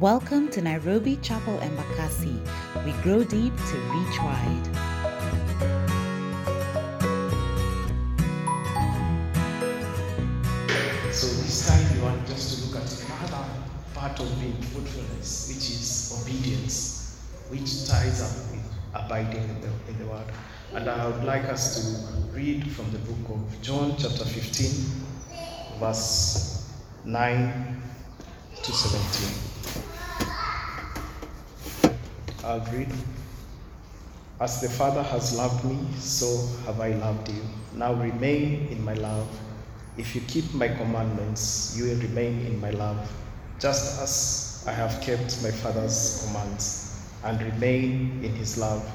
Welcome to Nairobi Chapel Embakasi. We grow deep to reach wide. So this time we want just to look at another part of being fruitfulness, which is obedience, which ties up with abiding in the, in the word. And I would like us to read from the book of John, chapter 15, verse 9 to 17. Read. As the Father has loved me, so have I loved you. Now remain in my love. If you keep my commandments, you will remain in my love, just as I have kept my Father's commands and remain in his love.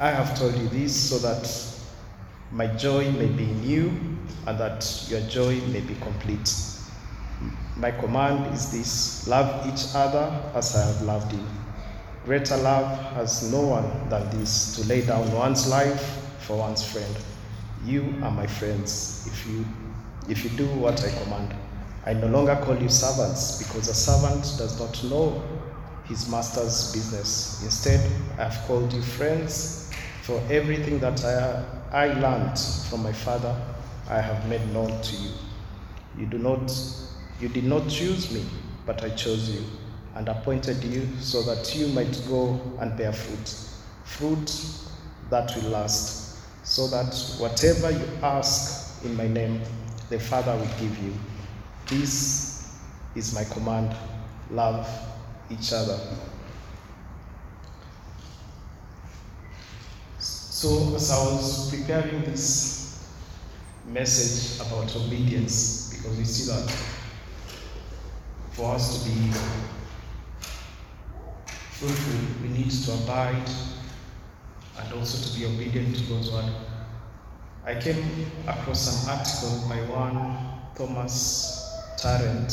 I have told you this so that my joy may be in you and that your joy may be complete. My command is this love each other as I have loved you. Greater love has no one than this to lay down one's life for one's friend. You are my friends if you if you do what I command. I no longer call you servants because a servant does not know his master's business. Instead, I have called you friends, for everything that I, I learned from my father I have made known to you. You do not you did not choose me, but I chose you and appointed you so that you might go and bear fruit, fruit that will last, so that whatever you ask in my name, the Father will give you. This is my command love each other. So, as I was preparing this message about obedience, because we see that for us to be fruitful, we need to abide and also to be obedient to God's word. I came across an article by one Thomas Tarrant,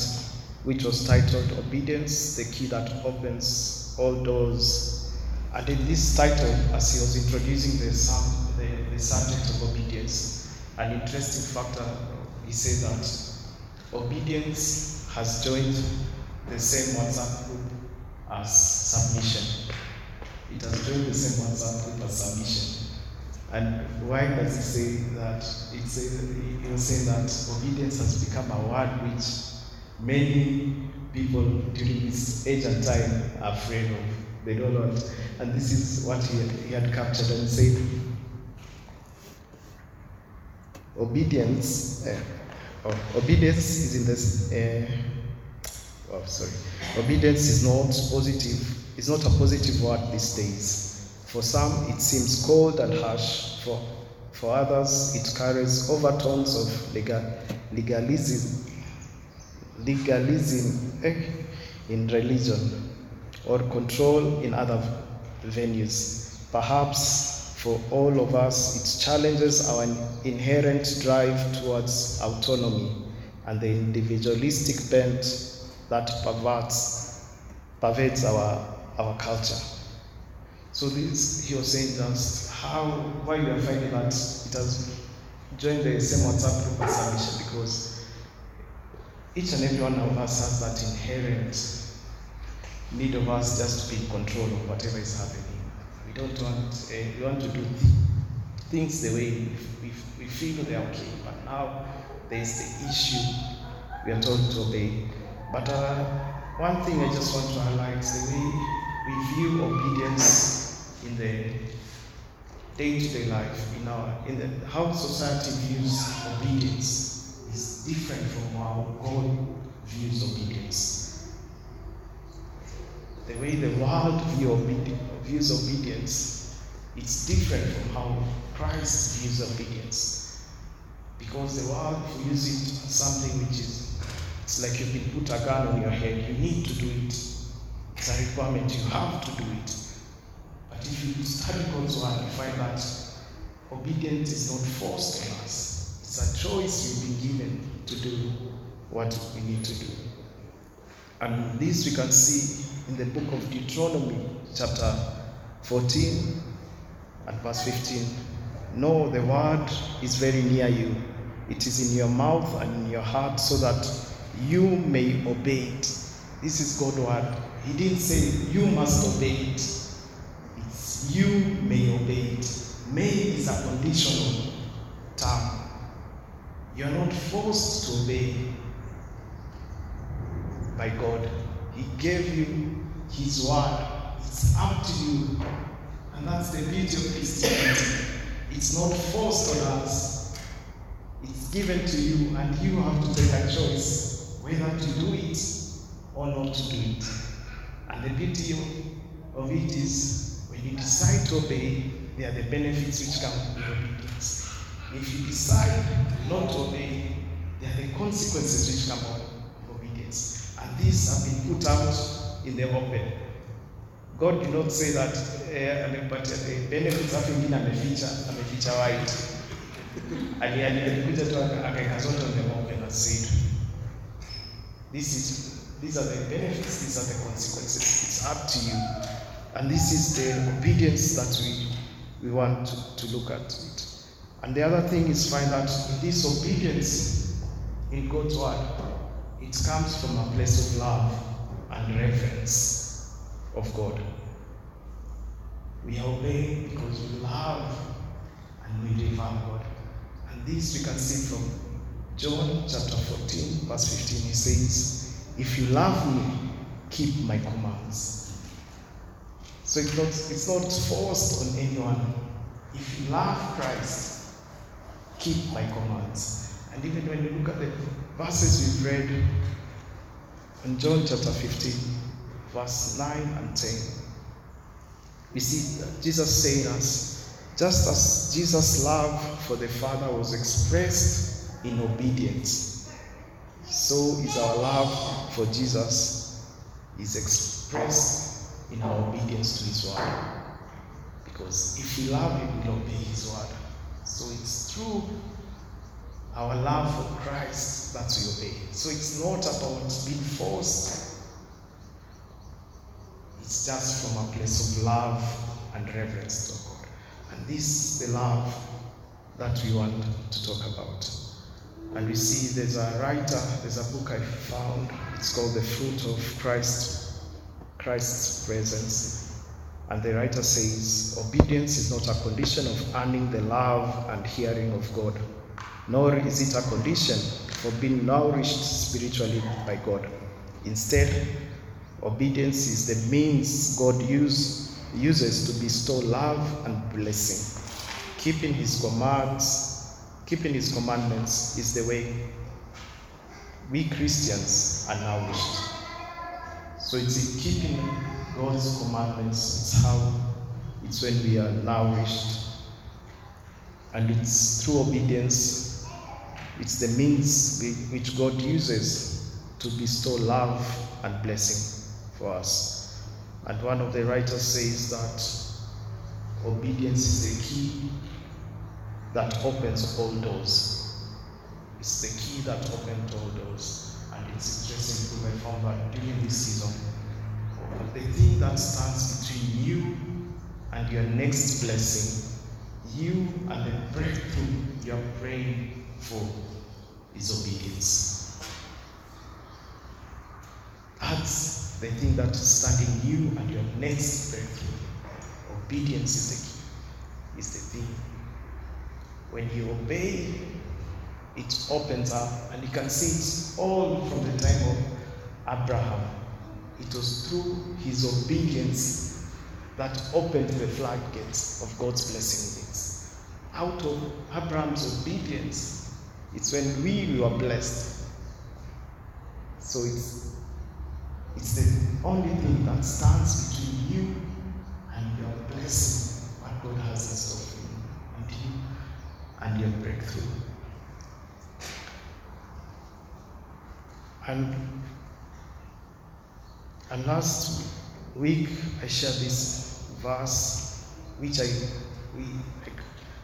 which was titled Obedience, the Key That Opens All Doors. And in this title, as he was introducing the, the, the subject of obedience, an interesting factor, he said that obedience has joined the same WhatsApp group as submission. It has joined the same WhatsApp group as submission. And why does he say that? It says, he was saying that obedience has become a word which many people during this age and time are afraid of. They don't want. And this is what he had, he had captured and said obedience, uh, obedience is in this. Uh, oh, sorry. Obedience is not positive. It's not a positive word these days. For some, it seems cold and harsh. For, for others, it carries overtones of legal, legalism, legalism eh, in religion or control in other venues. Perhaps for all of us, it challenges our inherent drive towards autonomy and the individualistic bent that perverts, pervades our, our culture. So this he was saying just how why we are finding that it has joined the same WhatsApp group as submission because each and every one of us has that inherent need of us just to be in control of whatever is happening. We don't want uh, we want to do things the way we, we, we feel they're okay, but now there's the issue we are told to obey. But uh, one thing I just want to highlight is the way we view obedience in the day-to-day life, in our in the how society views obedience is different from how God views obedience. The way the world views obedience, it's different from how Christ views obedience. Because the world views it as something which is it's like you've been put a gun on your head. You need to do it. It's a requirement. You have to do it. But if you study God's word, you find that obedience is not forced on us. It's a choice you've been given to do what we need to do. And this we can see in the book of Deuteronomy, chapter 14 and verse 15. No, the word is very near you. It is in your mouth and in your heart so that you may obey it. This is God's word. He didn't say you must obey it. It's you may obey it. May is a conditional term. You are not forced to obey by God. He gave you His word. It's up to you. And that's the beauty of Christianity. It's not forced on us, it's given to you, and you have to take a choice whether to do it or not to do it. And the beauty of it is when you decide to obey, there are the benefits which come with obedience. If you decide not to obey, there are the consequences which come with obedience. And these have been put out in the open. God did not say that eh, amepatia the benefits hapo ingine ameficha ameficha white. Ali alikuja tu aka- akaweka zote on the open this is these are the benefits, these are the consequences. It's up to you. And this is the obedience that we we want to, to look at it. And the other thing is find that in this obedience in God's word, it comes from a place of love and reverence of God. We obey because we love and we revere God. And this we can see from John chapter 14, verse 15. He says, If you love me, keep my commands. So it's not, it's not forced on anyone. If you love Christ, keep my commands. And even when you look at the verses we've read in John chapter 15, verse 9 and 10, we see that Jesus saying us, just as Jesus' love for the Father was expressed in obedience, so is our love for Jesus is expressed in our obedience to his word. Because if we love him, we'll obey his word. So it's through our love for Christ that we obey. So it's not about being forced. It's just from a place of love and reverence to God. And this is the love that we want to talk about. And we see there's a writer, there's a book I found. It's called The Fruit of Christ, Christ's Presence. And the writer says, Obedience is not a condition of earning the love and hearing of God, nor is it a condition for being nourished spiritually by God. Instead, obedience is the means God use, uses to bestow love and blessing. Keeping His commands, keeping His commandments is the way we Christians are nourished. So it's in keeping God's commandments, it's how, it's when we are nourished. And it's through obedience, it's the means which God uses to bestow love and blessing for us. And one of the writers says that obedience is the key that opens all doors. It's the key that opens all doors. And it's interesting because I found that during this season, the thing that stands between you and your next blessing, you and the breakthrough you're praying for, is obedience. That's the thing that is standing you and your next breakthrough. Obedience is the key, is the thing. When you obey, it opens up, and you can see it all from the time of Abraham. It was through his obedience that opened the floodgates of God's blessings. Out of Abraham's obedience, it's when we were blessed. So it's it's the only thing that stands between you and your blessing, what God has in store for you, and you and your breakthrough. And and last week I shared this verse which I we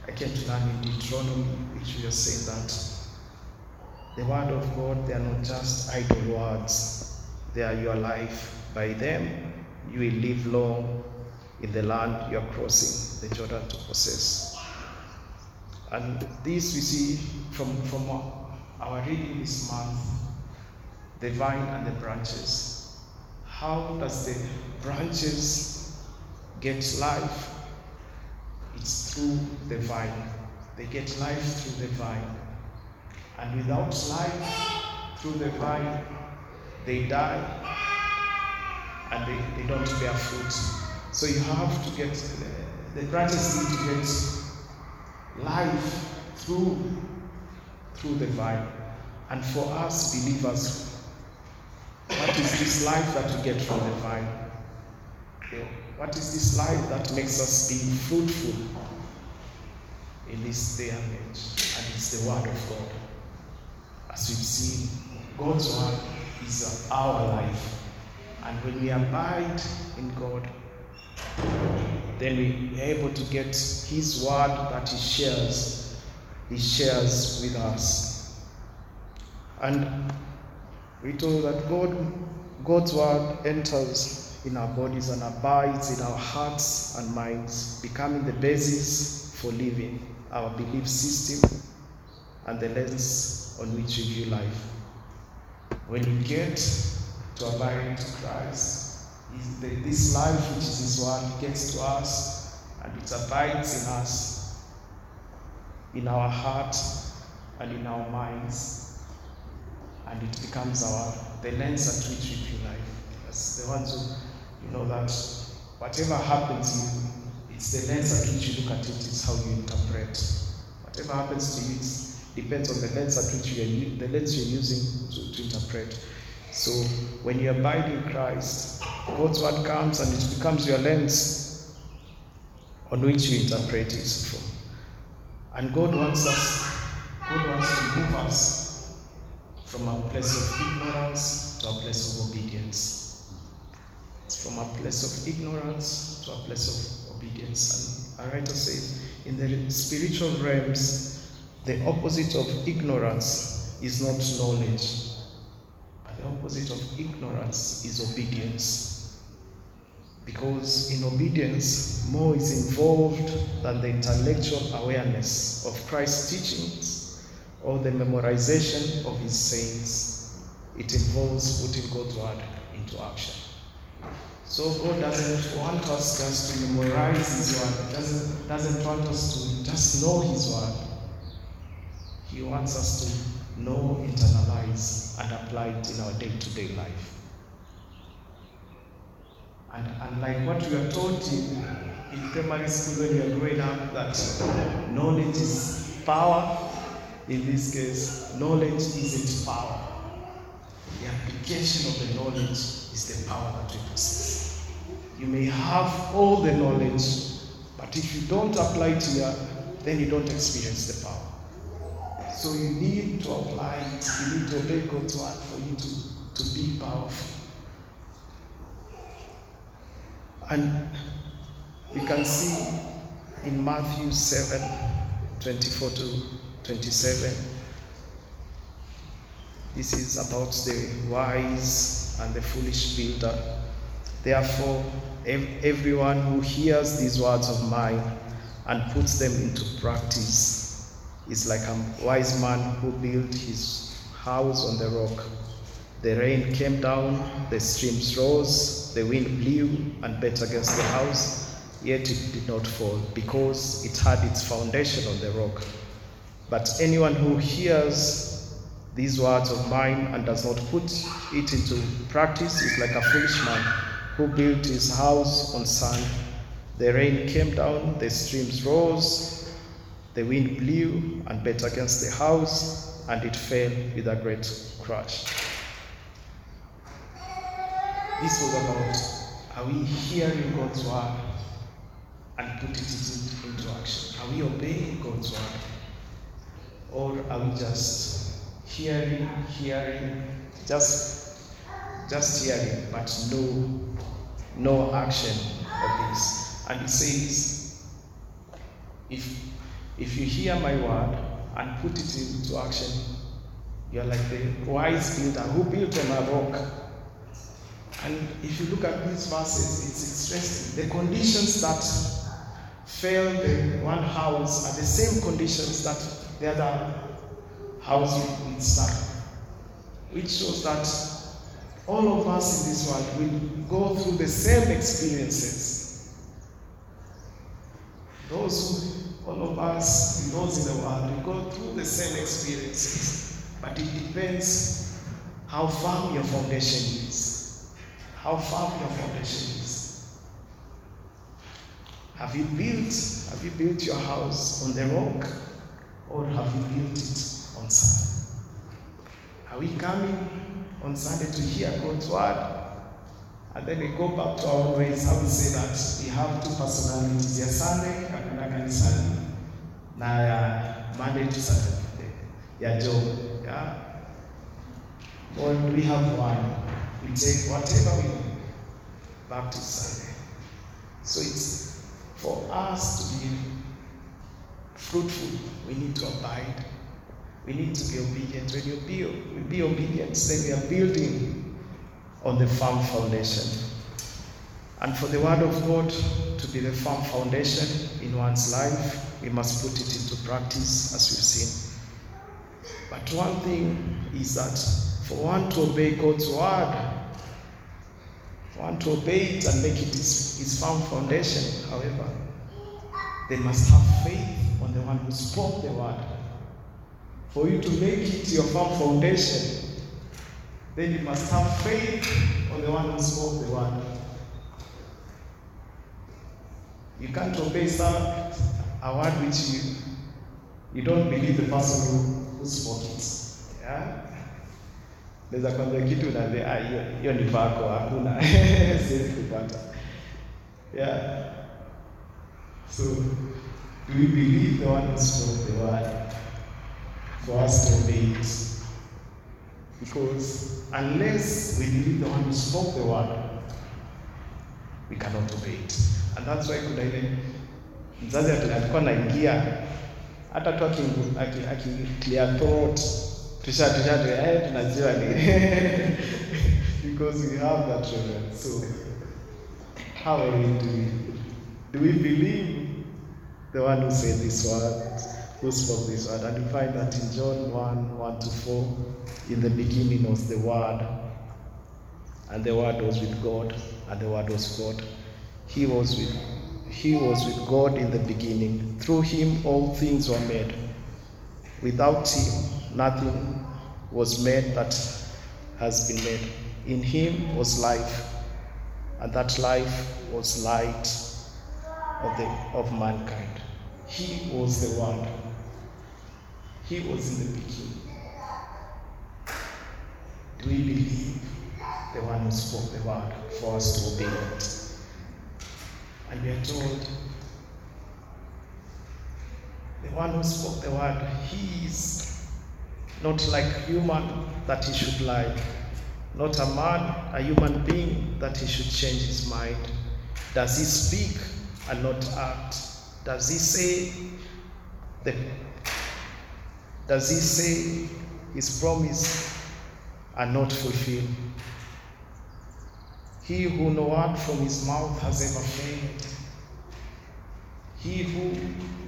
I came to learn in Deuteronomy, which we are saying that the word of God they are not just idle words, they are your life. By them you will live long in the land you are crossing the Jordan to possess. And this we see from, from our reading this month, the vine and the branches, How does the branches get life? It's through the vine. They get life through the vine. And without life through the vine, they die and they, they don't bear fruit. So you have to get, the, the branches need to get life through, through the vine. And for us believers, what is this life that we get from the vine? What is this life that makes us be fruitful in this day and age? And it's the Word of God. As we've seen, God's Word is our life. And when we abide in God, then we are able to get His Word that He shares. He shares with us. And we told that God, God's Word enters in our bodies and abides in our hearts and minds, becoming the basis for living our belief system and the lens on which we view life. When you get to abide in Christ, this life which is His Word gets to us and it abides in us, in our heart and in our minds, and it becomes our the lens at which we view life. As the ones who you know that whatever happens to you, it's the lens at which you look at it, it's how you interpret. Whatever happens to you, depends on the lens at which you are the lens you're using to, to interpret. So when you abide in Christ, God's word comes and it becomes your lens on which you interpret it from. And God wants us, God wants to move us from a place of ignorance to a place of obedience. It's from a place of ignorance to a place of obedience. And a writer says, in the spiritual realms, the opposite of ignorance is not knowledge, the opposite of ignorance is obedience. Because in obedience, more is involved than the intellectual awareness of Christ's teachings or the memorization of his sayings. It involves putting God's word into action. So God doesn't want us just to memorize his word, doesn't, doesn't want us to just know his word. He wants us to know, internalize, and apply it in our day to day life. And unlike what we are taught in, in primary school when we are growing up, that knowledge is power, in this case, knowledge isn't power. The application of the knowledge is the power that we possess. You may have all the knowledge, but if you don't apply it here, then you don't experience the power. So you need to apply it, you need to obey God's word for you to, to be powerful. And you can see in Matthew 7 24 to 27, this is about the wise and the foolish builder. Therefore, ev- everyone who hears these words of mine and puts them into practice is like a wise man who built his house on the rock. The rain came down, the streams rose, the wind blew and beat against the house, yet it did not fall, because it had its foundation on the rock. But anyone who hears these words of mine and does not put it into practice is like a foolish man who built his house on sand. The rain came down, the streams rose, the wind blew and beat against the house, and it fell with a great crash. This was about are we hearing God's word and putting it into action? Are we obeying God's word? Or are we just hearing, hearing, just just hearing, but no no action of this? And it says, if if you hear my word and put it into action, you're like the wise builder who built on a rock. And if you look at these verses, it's interesting. The conditions that failed the one house are the same conditions that the other house would start, which shows that all of us in this world will go through the same experiences. Those who, all of us, those in the world, we go through the same experiences. But it depends how firm your foundation is. How firm your foundation is. Have you built, have you built your house on the rock or have you built it on sand? Are we coming on Sunday to hear God's word? And then we go back to our ways. How we say that we have two personalities. Ya Sunday kakuna kanisani na ya Monday to Saturday. Ya Job. Yeah? Or we have one. We take whatever we need back to Sunday. So it's for us to be fruitful, we need to abide. We need to be obedient. When you be, be obedient, then we are building on the firm foundation. And for the Word of God to be the firm foundation in one's life, we must put it into practice as we've seen. But one thing is that for one to obey God's Word, for one to obey it and make it his, his firm foundation, however, they must have faith on the one who spoke the Word. For you to make it your firm foundation, then you must have faith on the one who spoke the word. You can't obey some a word which you you don't believe the person who, who spoke it. Yeah? Naweza kwambia kitu unaambia ah, hiyo hiyo ni vako, hakuna siwezi kupata. Yeah. So, do we believe the one who spoke the word? for us to obey it. Because unless we believe the one who spoke the word, we cannot obey it. And that's why kuna ile mzazi alikuwa naingia hata tu aki- clear throat tusha tusha tu- eh, tunajua ni because we have that reverence. So how are we doing? Do we believe the one who said this word, who spoke this word. And you find that in John 1 1 to 4, in the beginning was the Word, and the Word was with God, and the Word was God. He was with He was with God in the beginning. Through him all things were made. Without him nothing was made that has been made. In him was life, and that life was light of the of mankind. He was the Word. He was in the beginning. Do we believe the one who spoke the word for us to obey it? And we are told the one who spoke the word, he is not like human that he should lie, not a man, a human being that he should change his mind. Does he speak and not act? Does he say the does he say his promise and not fulfill? He who no word from his mouth has ever failed. He who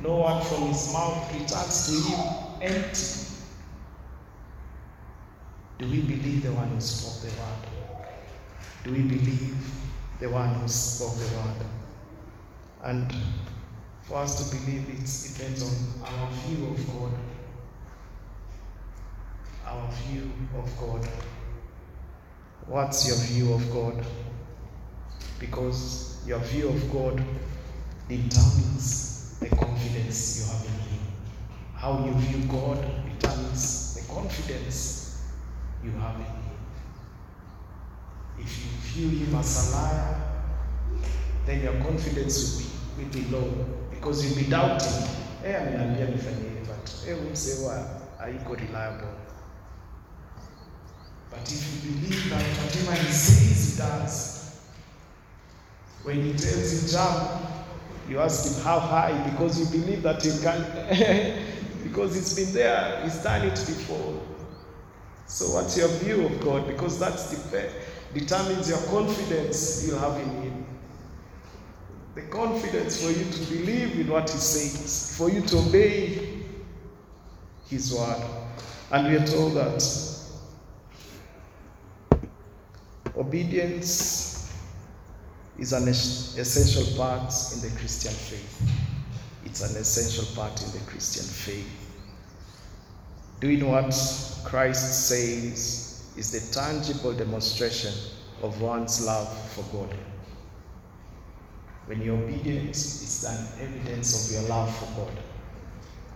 no word from his mouth returns to him empty. Do we believe the one who spoke the word? Do we believe the one who spoke the word? And for us to believe it depends on our view of God. Our view of God. What's your view of God? Because your view of God determines the confidence you have in Him. How you view God determines the confidence you have in Him. If you view Him as a liar, then your confidence will be, will be low because you'll be doubting. Eh, ameniambia nifanye hivi, but eh, huyu msee wa haiko reliable. But if you believe that whatever he says he does, when he tells you jump, you ask him how high because you believe that you can, because it's been there, he's done it before. So what's your view of God? Because that's the determines your confidence you have in Him. The confidence for you to believe in what He says, for you to obey His word. And we are told that Obedience is an es- essential part in the Christian faith. It's an essential part in the Christian faith. Doing what Christ says is the tangible demonstration of one's love for God. When you're obedient, it's an evidence of your love for God.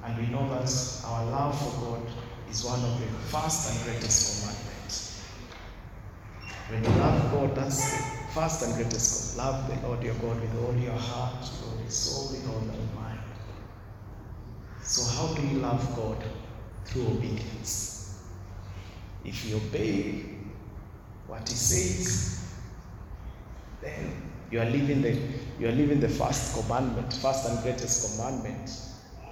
And we know that our love for God is one of the first and greatest commandments. When you love God, that's the first and greatest. Love the Lord your God with all your heart, all your soul, with all your mind. So, how do you love God? Through obedience. If you obey what He says, then you are living the you are living the first commandment, first and greatest commandment,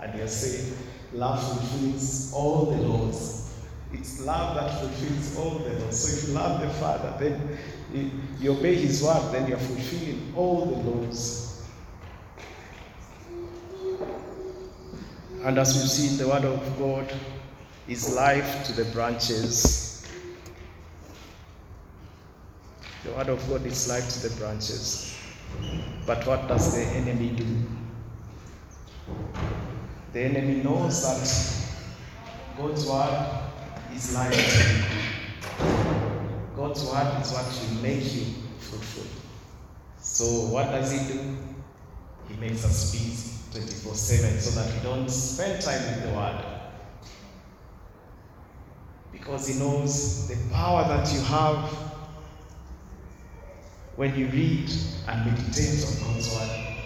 and you are saying, love fulfills all the laws. It's love that fulfills all the laws. So if you love the Father, then you, obey His word, then you are fulfilling all the laws. And as we've seen, the word of God is life to the branches. The word of God is life to the branches. But what does the enemy do? The enemy knows that God's word is life. God's word is what will make you fruitful. So what does he do? He makes us busy 24 7 so that we don't spend time with the word. Because he knows the power that you have when you read and meditate on God's word.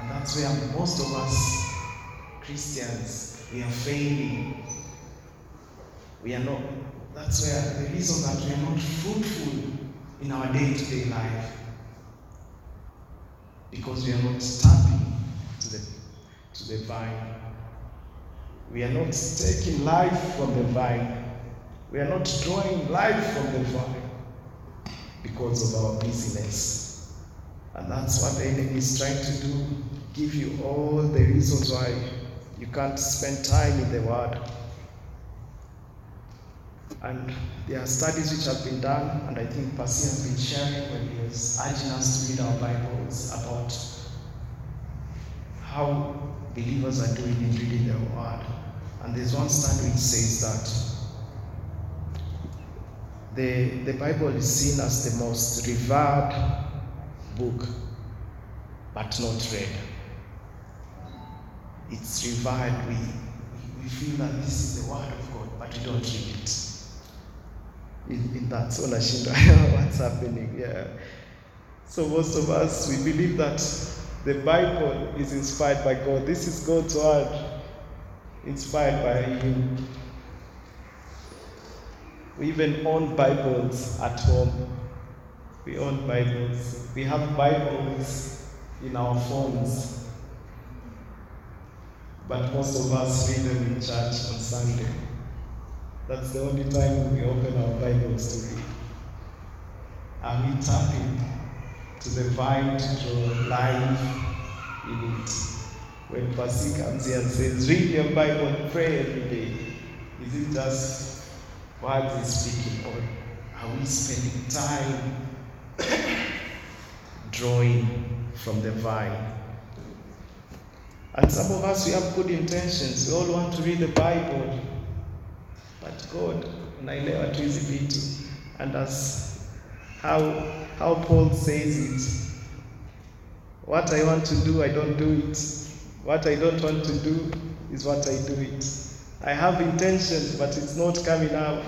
And that's where most of us Christians we are failing. We are not. That's where the reason that we are not fruitful in our day-to-day life because we are not tapping to the to the vine. We are not taking life from the vine. We are not drawing life from the vine because of our busyness. And that's what the enemy is trying to do give you all the reasons why you can't spend time in the Word. And there are studies which have been done, and I think Pasi has been sharing when he was urging us to read our Bibles about how believers are doing in reading their Word. And there's one study which says that the, the Bible is seen as the most revered book, but not read. It's revered. We, we feel that this is the Word of God, but we don't read it. In, in that, so nashindwa what's happening. Yeah. So most of us we believe that the Bible is inspired by God. This is God's word, inspired by Him. We even own Bibles at home. We own Bibles. We have Bibles in our phones. But most of us read them in church on Sunday. That's the only time we open our Bibles to read. Are we tapping to the vine to draw life in it? When Pasi comes here and says, read your Bible pray every day, is it just words he's speaking, or are we spending time drawing from the vine? And some of us, we have good intentions. We all want to read the Bible. But God, unaelewa tu hizi vitu. And as how, how Paul says it, what I want to do, I don't do it. What I don't want to do is what I do it. I have intentions, but it's not coming up.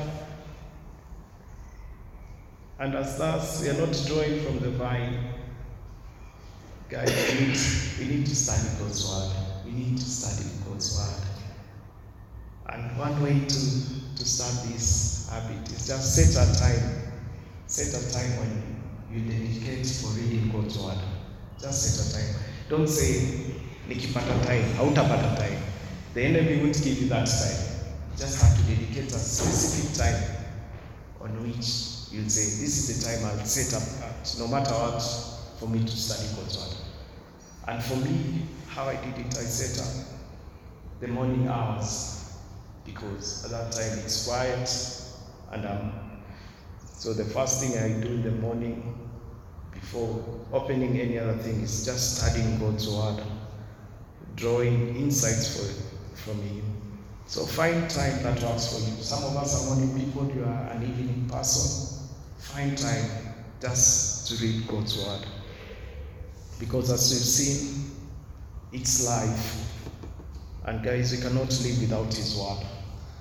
And as thus, we are not drawing from the vine. Guys, we need, we need to study God's word. We need to study God's word. And one way to, to start this habit It's just set a time. Set a time when you dedicate for reading God's word. Just set a time. Don't say, nikipata time, hautapata time. The enemy won't give you that time. You just have to dedicate a specific time on which you'll say, this is the time I'll set up at, no matter what, for me to study God's word. And for me, how I did it, I set up the morning hours because at that time it's quiet and I'm So the first thing I do in the morning before opening any other thing is just studying God's word, drawing insights for, from Him. So find time that works for you. Some of us are morning people, you are an evening person. Find time just to read God's word. Because as we've seen, it's life. And guys, we cannot live without His word.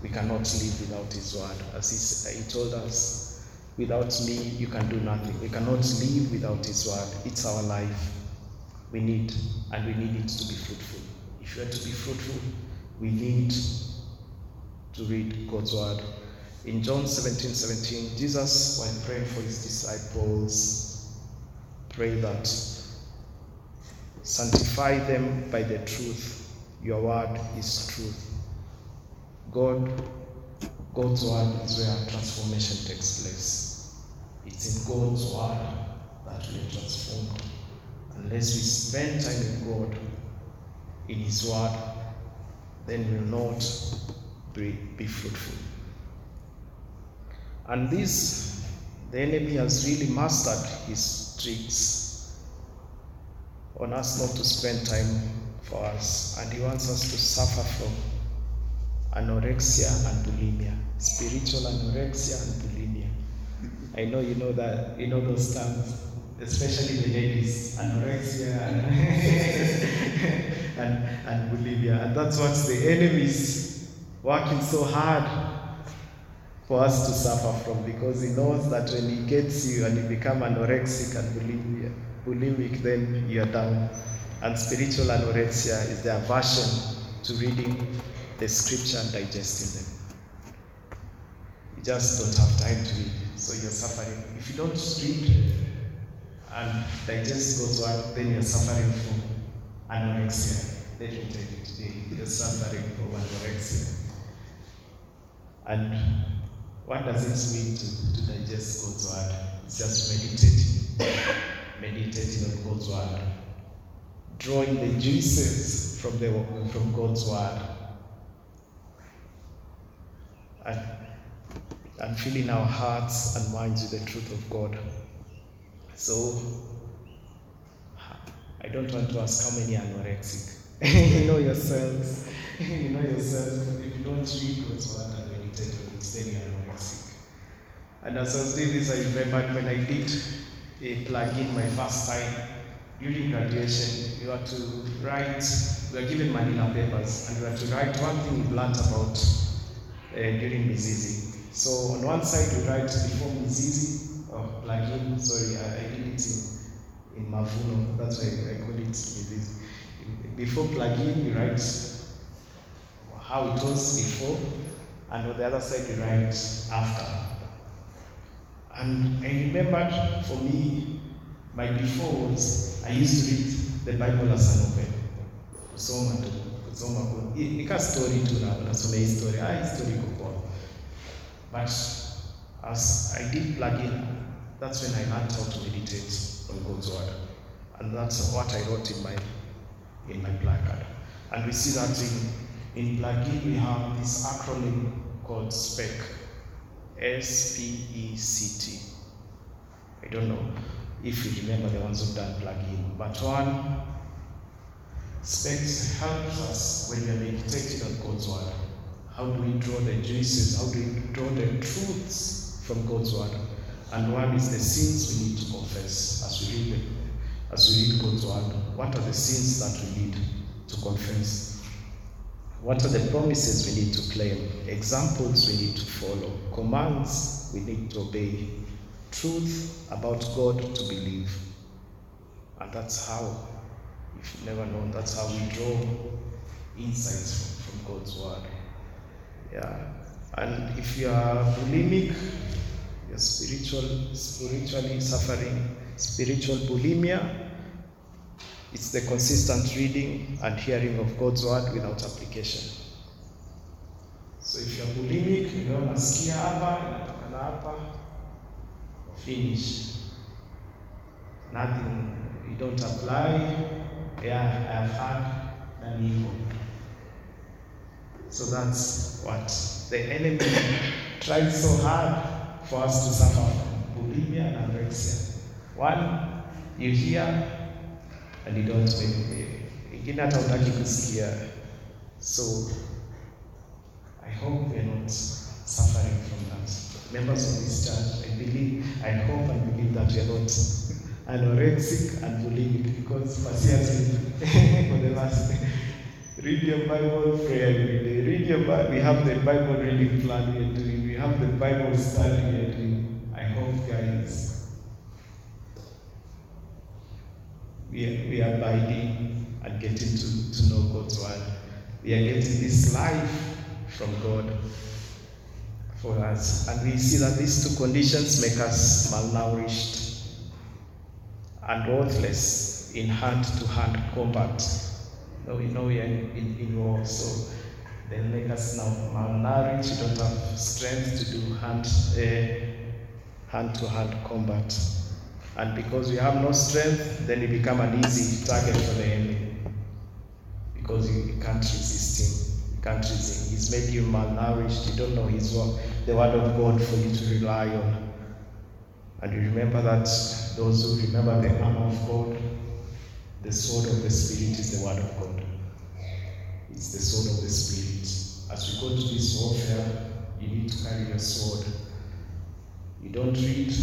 We cannot live without His word. As He, he told us, without me, you can do nothing. We cannot live without His word. It's our life. We need, and we need it to be fruitful. If are to be fruitful, we need to read God's word. In John 17 17, Jesus, while praying for his disciples, pray that sanctify them by the truth. Your word is truth. God, God's word is where transformation takes place. It's in God's word that we are transformed. Unless we spend time in God, in His word, then we will not be, be fruitful. And this, the enemy has really mastered his tricks on us not to spend time for us. And he wants us to suffer from anorexia and bulimia, spiritual anorexia and bulimia. I know you know that, you know those terms, especially the ladies, anorexia and, and, and bulimia. And that's what the enemy is working so hard for us to suffer from because he knows that when he gets you and you become anorexic and bulimic, bulimic then you're down. And spiritual anorexia is the aversion to reading the scripture and digesting them. You just don't have time to read, so you're suffering. If you don't read and digest God's word, then you're suffering from anorexia. Let me tell you today, you're suffering from anorexia. And what does it mean to, to digest God's word? It's just meditating, meditating on God's word, drawing the juices from the from God's word, and and filling our hearts and minds with the truth of God. So I don't want to ask how many anorexic. you know yourselves. you know yourselves. If you don't read God's word and meditate on it, then you are anorexic. And as I was doing this, I remembered when I did a plug-in my first time during graduation, you had to write, we were given Manila papers, and we had to write one thing we learned about Uh, during Mizizi. So on one side, we write before Mizizi, oh, or plug-in, sorry, I, I did it in, in Mavuno, that's why I call it Mizizi. Before plug-in, you write how it was before, and on the other side, you write after. And I remembered for me, my before was I used to read the Bible as an open. Kusoma ku. Nika story tu na hii story. Ah, hii story iko poa. But as I did plug in, that's when I learned how to meditate on God's word. And that's what I wrote in my in my placard. And we see that in, in plug-in we have this acronym called SPEC. S-P-E-C-T. I don't know if you remember the ones who've done plug-in, but one SPEC helps us when we are meditating on God's word. How do we draw the juices? How do we draw the truths from God's word? And one is the sins we need to confess as we read as we read God's word. What are the sins that we need to confess? What are the promises we need to claim? Examples we need to follow? Commands we need to obey? Truth about God to believe? And that's how, never known, that's how we draw insights from, from God's word. Yeah. And if you are bulimic, you're spiritual, spiritually suffering spiritual bulimia, it's the consistent reading and hearing of God's word without application. So if you're bulimic, you know, nasikia hapa, inatokana hapa, finish. Nothing, you don't apply. Yeah, I have had an ego. So that's what the enemy tried so hard for us to suffer. From bulimia and anorexia. One, you hear and you don't make ingine hata utaki kusikia. So I hope we're not suffering from that. Members of this church, I believe, I hope and believe that we are not anorexic and bulimic because Masias for the last read your Bible, pray every day. Read your Bible. We have the Bible reading plan we are doing. We have the Bible study we are doing. I hope, guys, we are, we are abiding and getting to, to know God's word. We are getting this life from God for us. And we see that these two conditions make us malnourished and worthless in hand to hand combat. Now we know we are in, in, war, so they make us now malnourished, don't have strength to do hand eh, hand to hand combat. And because we have no strength, then we become an easy target for the enemy. Because you, you can't resist him. You can't resist him. He's made you malnourished. You don't know his word, the word of God for you to rely on. And you remember that those who remember the armor of God, the sword of the Spirit is the word of God. It's the sword of the Spirit. As we go to this warfare, you need to carry your sword. You don't read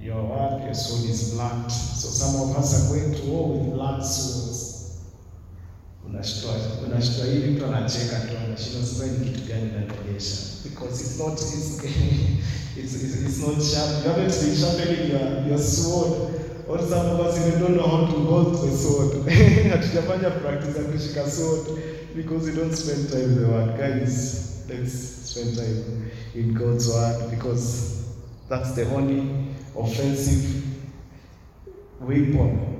your word, your sword is blunt. So some of us are going to war with blunt swords. Hivi mtu anacheka tu anashinda sasa ni kitu gani naonyesha because it's not it's, it's, it's, it's not sharp. You haven't been sharpening your, your sword. Or some of us even don't know how to hold the sword. Hatujafanya practice ya kushika sword because we don't spend time with the word. Guys, let's spend time in God's word because that's the only offensive weapon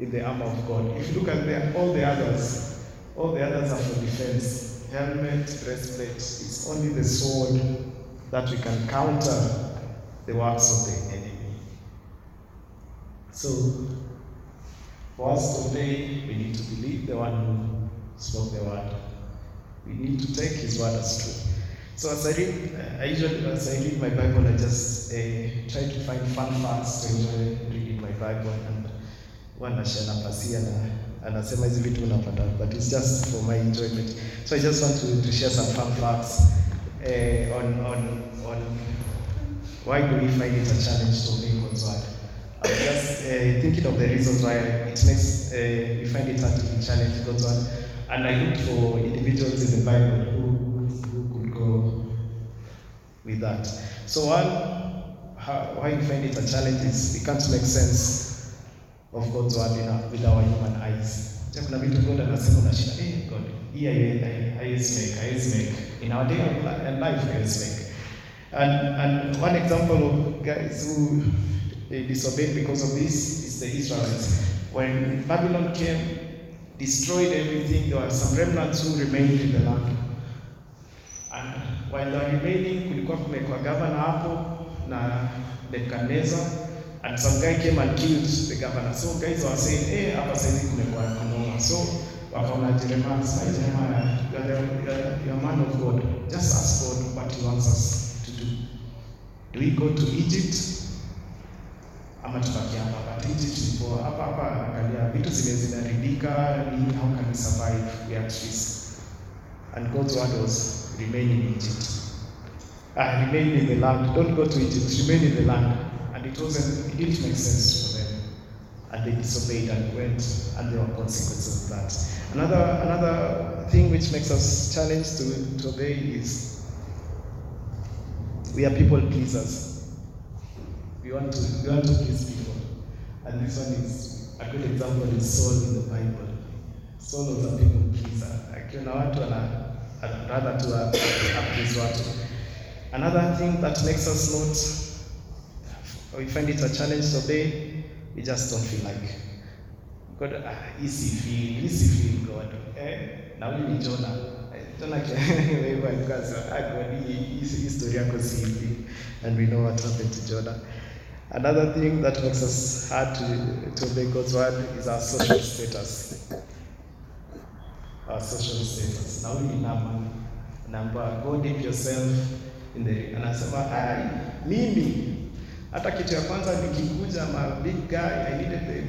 in the armor of God. If you look at the, all the others, all the others are for defense. Helmet, breastplate, it's only the sword that we can counter the works of the enemy. So, for us to obey, we need to believe the one who spoke the word. We need to take his word as true. So as I read, uh, I usually as I read my Bible, I just uh, try to find fun facts to enjoy reading my Bible and na anasema hizi vitu unapata but it's just for my enjoyment. So I just want to, to share some fun facts uh, on on on why do we find it a challenge to God's word. I'm just uh, thinking of the reasons why it makes uh, we find it hard to challenge God's word, and I look for individuals in the Bible who who could go with that. So one, how, why you find it a challenge is we can't make sense of God's word in our, with our human eyes. Ja, kuna vitu God anasema unashinda, eh God, hii haiwezi make, haiwezi make. In our day and life haiwezi make. And, and one example of guys who they disobeyed because of this is the Israelites. When Babylon came, destroyed everything, there were some remnants who remained in the land. And while they were remaining, kulikuwa kumekuwa governor hapo na Nebuchadnezzar and some guy came and killed the governor. So guys were saying, hey, hapa saizi kumekuwa kunoma. So wakaona Jeremiah, say Jeremiah, you are, the, you, are, a man of God. Just ask God what he wants us to do. Do we go to Egypt? Ama tubaki hapa? But Egypt ni poa. Hapa hapa angalia vitu zile zinaridika, ni how can we survive? We are at risk. And God's word was remain in Egypt. Uh, remain in the land. Don't go to Egypt. Remain in the land. It wasn't. It didn't make sense for them. And they disobeyed and went, and there were consequences of that. Another another thing which makes us challenged to, to obey is we are people pleasers. We want to we want to please people, and this one is a good example is Saul in the Bible. Saul was a people pleaser. Akiona watu ana I'd rather to uh, appease watu. Another thing that makes us not, we find it a challenge to obey, we just don't feel like. God, ah, easy feel, easy feel God. Eh? Na huyu ni Jonah. Jonah wewe alikuwa ah God, hii story yako si hivi. And we know what happened to Jonah. Another thing that makes us hard to, to obey God's word is our social status our social status. Na huyu ni Naaman naambiwa go dip yourself in the anasema ai, mimi Hata kitu ya kwanza nikikuja, ma big guy, I needed the,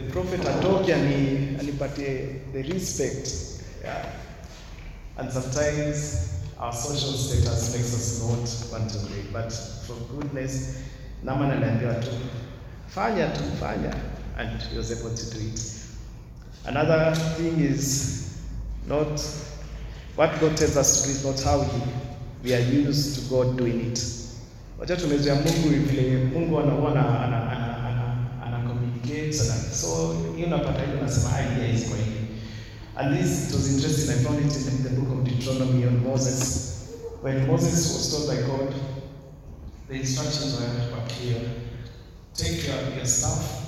the prophet atoke ani anipatie the respect yeah. And sometimes our social status makes us not want to pray, but for goodness, Naaman aliambiwa tu fanya tu fanya, and he was able to do it. Another thing is not what God tells us to do is not how he, we are used to God doing it. Wacha tumezoea Mungu vile Mungu anakuwa ana ana ana ana, ana communicate ana so hiyo unapata hiyo nasema idea is kwa hivi. And this it was interesting I found it in the book of Deuteronomy on Moses when Moses was told by God the instructions were, clear. Take your, your staff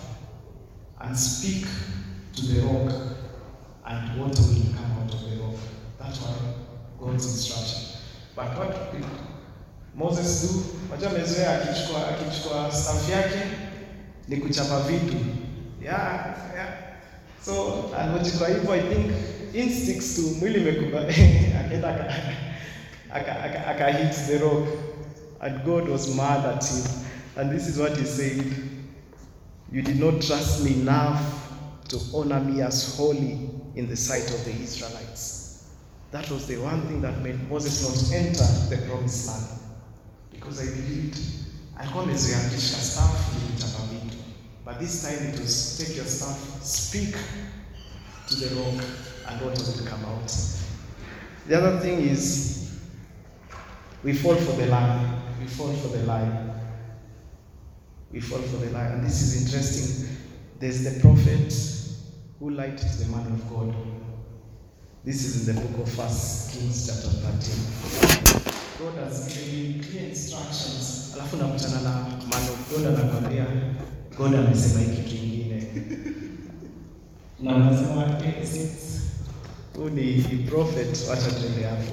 and speak to the rock and water will come out of the rock. That was God's instruction. But what Moses do? Wajua amezoea akichukua akichukua staff yake ni kuchapa vitu. Yeah, yeah. So alipochukua hivyo I think instincts tu mwili imekuba akaenda aka, aka, aka, aka hit the rock and God was mad at him. And this is what he said. You did not trust me enough to honor me as holy in the sight of the Israelites. That was the one thing that made Moses not enter the promised land. Because I believed, alikuwa amezoea akishika staff ni kuchapa vitu. But this time it was take your staff, speak to the rock, and water will come out. The other thing is, we fall for the lie. We fall for the lie. We fall for the lie. And this is interesting. There's the prophet who lied to the man of God. This is in the book of First Kings chapter 13. God has given you clear instructions. Alafu nakutana na man of God anakwambia God amesema hiki kingine. Na unasema eh, since huyu ni prophet, wacha tuende hapo.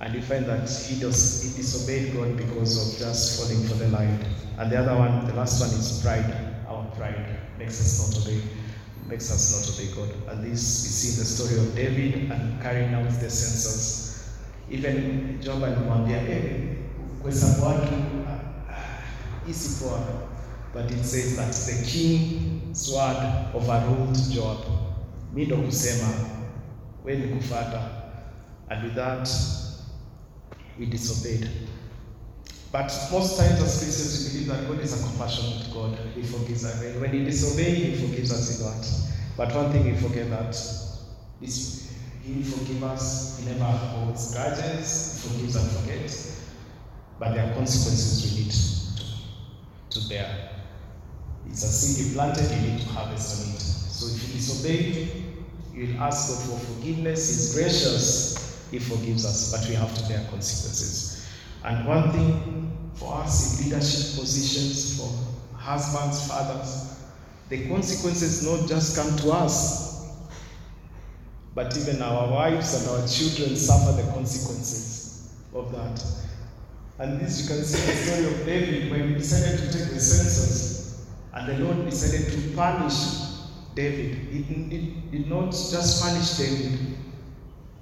And you find that he, does, he disobeyed God because of just falling for the lie. And the other one, the last one is pride. Our pride makes us not obey, makes us not obey God. And this we see in the story of David and carrying out the census. Even Job alimwambia eh, kuhesabu watu isipoa ah, hii. But it says that the king sword overruled Job. Mi ndo kusema, we ni kufata. And with that, we disobeyed. But most times as Christians, we believe that God is a compassionate God. He forgives us. When he disobey, He forgives us in that. But one thing we forget that is He forgives us. He never holds grudges. He forgives and forgets. But there are consequences we need to, to bear. It's a seed you planted, you need to harvest on it. So if you disobey, you'll ask God for forgiveness. He's gracious. He forgives us, but we have to bear consequences. And one thing for us in leadership positions, for husbands, fathers, the consequences not just come to us, but even our wives and our children suffer the consequences of that. And this you can see the story of David when he decided to take the census, and the Lord decided to punish David. He did, not just punish David,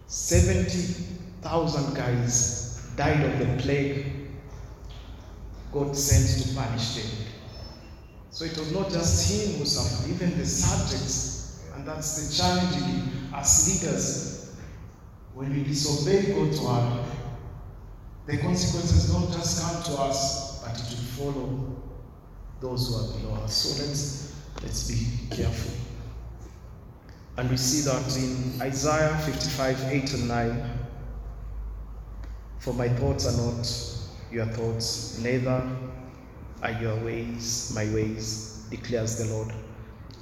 70,000 guys died of the plague God sent to punish David. So it was not just him who suffered, even the subjects. And that's the challenge as leaders. When we disobey God's word, the consequences don't just come to us, but it will follow those who are below us. So let's let's be careful. And we see that in Isaiah 55, 8 and 9. For my thoughts are not your thoughts, neither are your ways my ways, declares the Lord.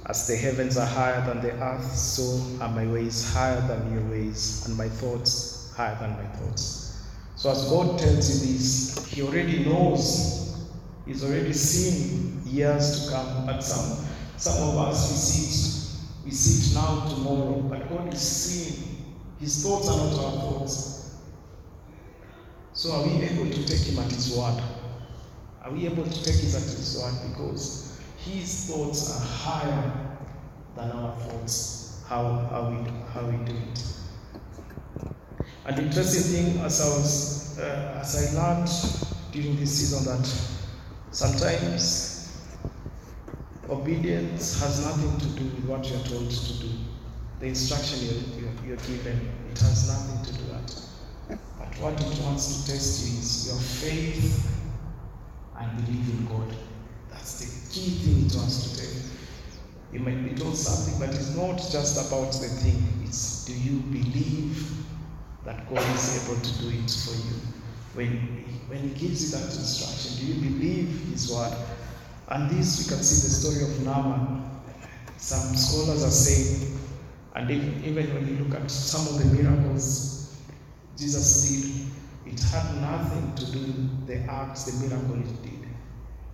As the heavens are higher than the earth, so are my ways higher than your ways, and my thoughts higher than my thoughts. So as God tells you this, He already knows, He's already seen years to come. But some some of us we see it, we see it now, tomorrow, but God is seeing. His thoughts are not our thoughts. So are we able to take him at his word? Are we able to take him at his word? Because his thoughts are higher than our thoughts. How, how, we, how we do it. And the interesting thing, as I was, uh, as I learned during this season, that Sometimes obedience has nothing to do with what you're told to do. The instruction you're, you're, you're given, it has nothing to do with that. But what it wants to test you is your faith and belief in God. That's the key thing to tell you. You might be told something, but it's not just about the thing. It's do you believe that God is able to do it for you? When, when He gives you that instruction, do you believe His word? And this, we can see the story of Naaman. Some scholars are saying, and even, even when you look at some of the miracles Jesus did, it had nothing to do with the acts, the miracle it did.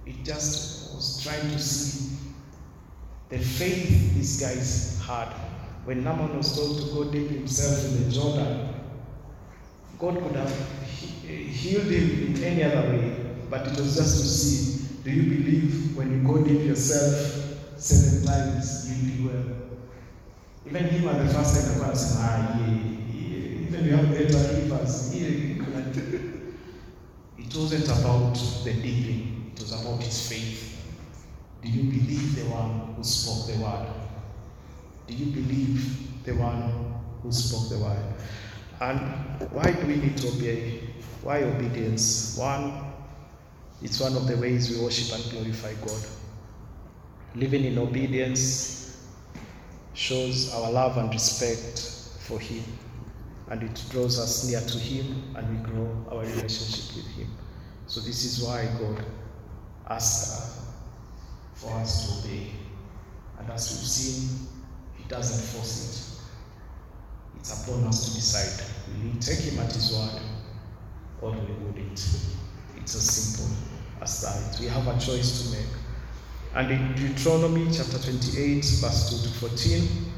It just trying to see the faith these guys had. When Naaman was told to go dip himself in the Jordan, God could have healed him in any other way, but it was just to see do you believe when you go dip yourself seven times, you'll be well? Even him at the first time, alikuwa anasema ah, yeah, yeah. even you have better yeah. It wasn't about the dipping, it was about his faith. Do you believe the one who spoke the word? Do you believe the one who spoke the word? And why do we need to obey? Why obedience? One, it's one of the ways we worship and glorify God. Living in obedience shows our love and respect for Him, and it draws us near to Him, and we grow our relationship with Him. So, this is why God asks for us to obey. And as we've seen, He doesn't force it. It's upon us to decide will we take Him at His word or we wouldn't. It's as simple as that. We have a choice to make. And in Deuteronomy chapter 28, verse 2 to 14,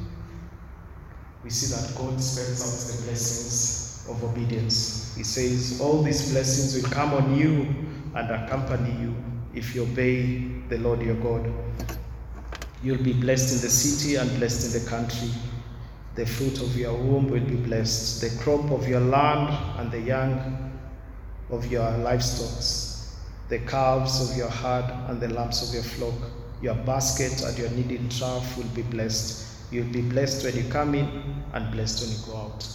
we see that God spells out the blessings of obedience. He says, All these blessings will come on you and accompany you if you obey the Lord your God. You'll be blessed in the city and blessed in the country. The fruit of your womb will be blessed, the crop of your land and the young of your livestock, the calves of your herd and the lambs of your flock. Your basket and your kneading trough will be blessed. You'll be blessed when you come in and blessed when you go out.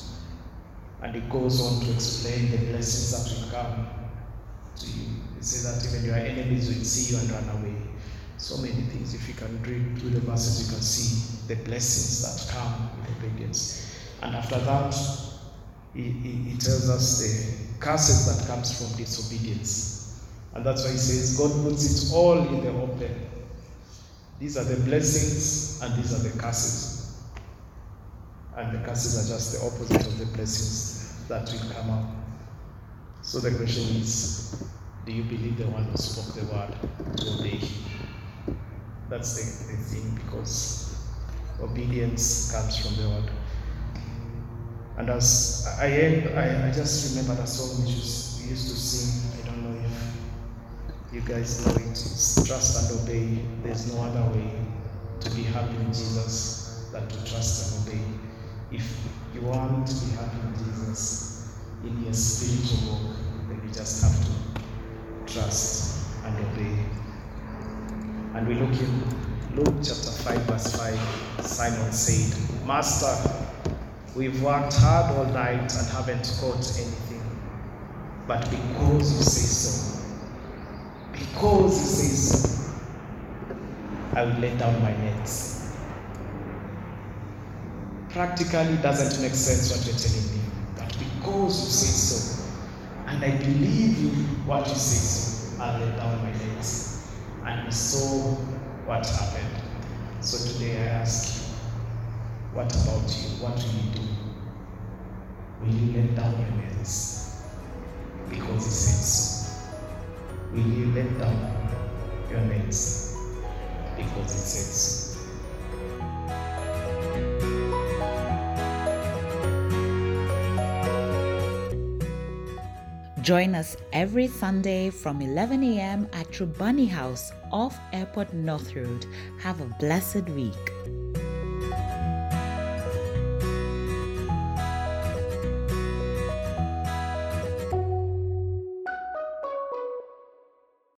And it goes on to explain the blessings that will come to you. It says that even your enemies will see you and run away. So many things. If you can read through the verses, you can see the blessings that come with obedience. And after that, he, he, he tells us the curses that comes from disobedience. And that's why he says God puts it all in the open. These are the blessings and these are the curses. And the curses are just the opposite of the blessings that will come up. So the question is, do you believe the one who spoke the word to obey? That's the, the thing because obedience comes from the word. And as I end, I, I just remember a song which we used to sing. I don't know if you guys know it. It's trust and obey. There's no other way to be happy with Jesus than to trust and obey. If you want to be happy with Jesus in your spiritual walk, then you just have to trust and obey. And we look in Luke chapter 5, verse 5. Simon said, Master, we've worked hard all night and haven't caught anything. But because you say so, because you say so, I will let down my nets. Practically doesn't make sense what you're telling me, because you say so, and I believe you what you say so, I'll let down my nets. And we saw what happened. So today I ask you, what about you? What will you do? Will you let down your nets? Because he said so. Will you let down your nets? Because he said so. Join us every Sunday from 11 a.m. at Trubani House off Airport North Road. Have a blessed week.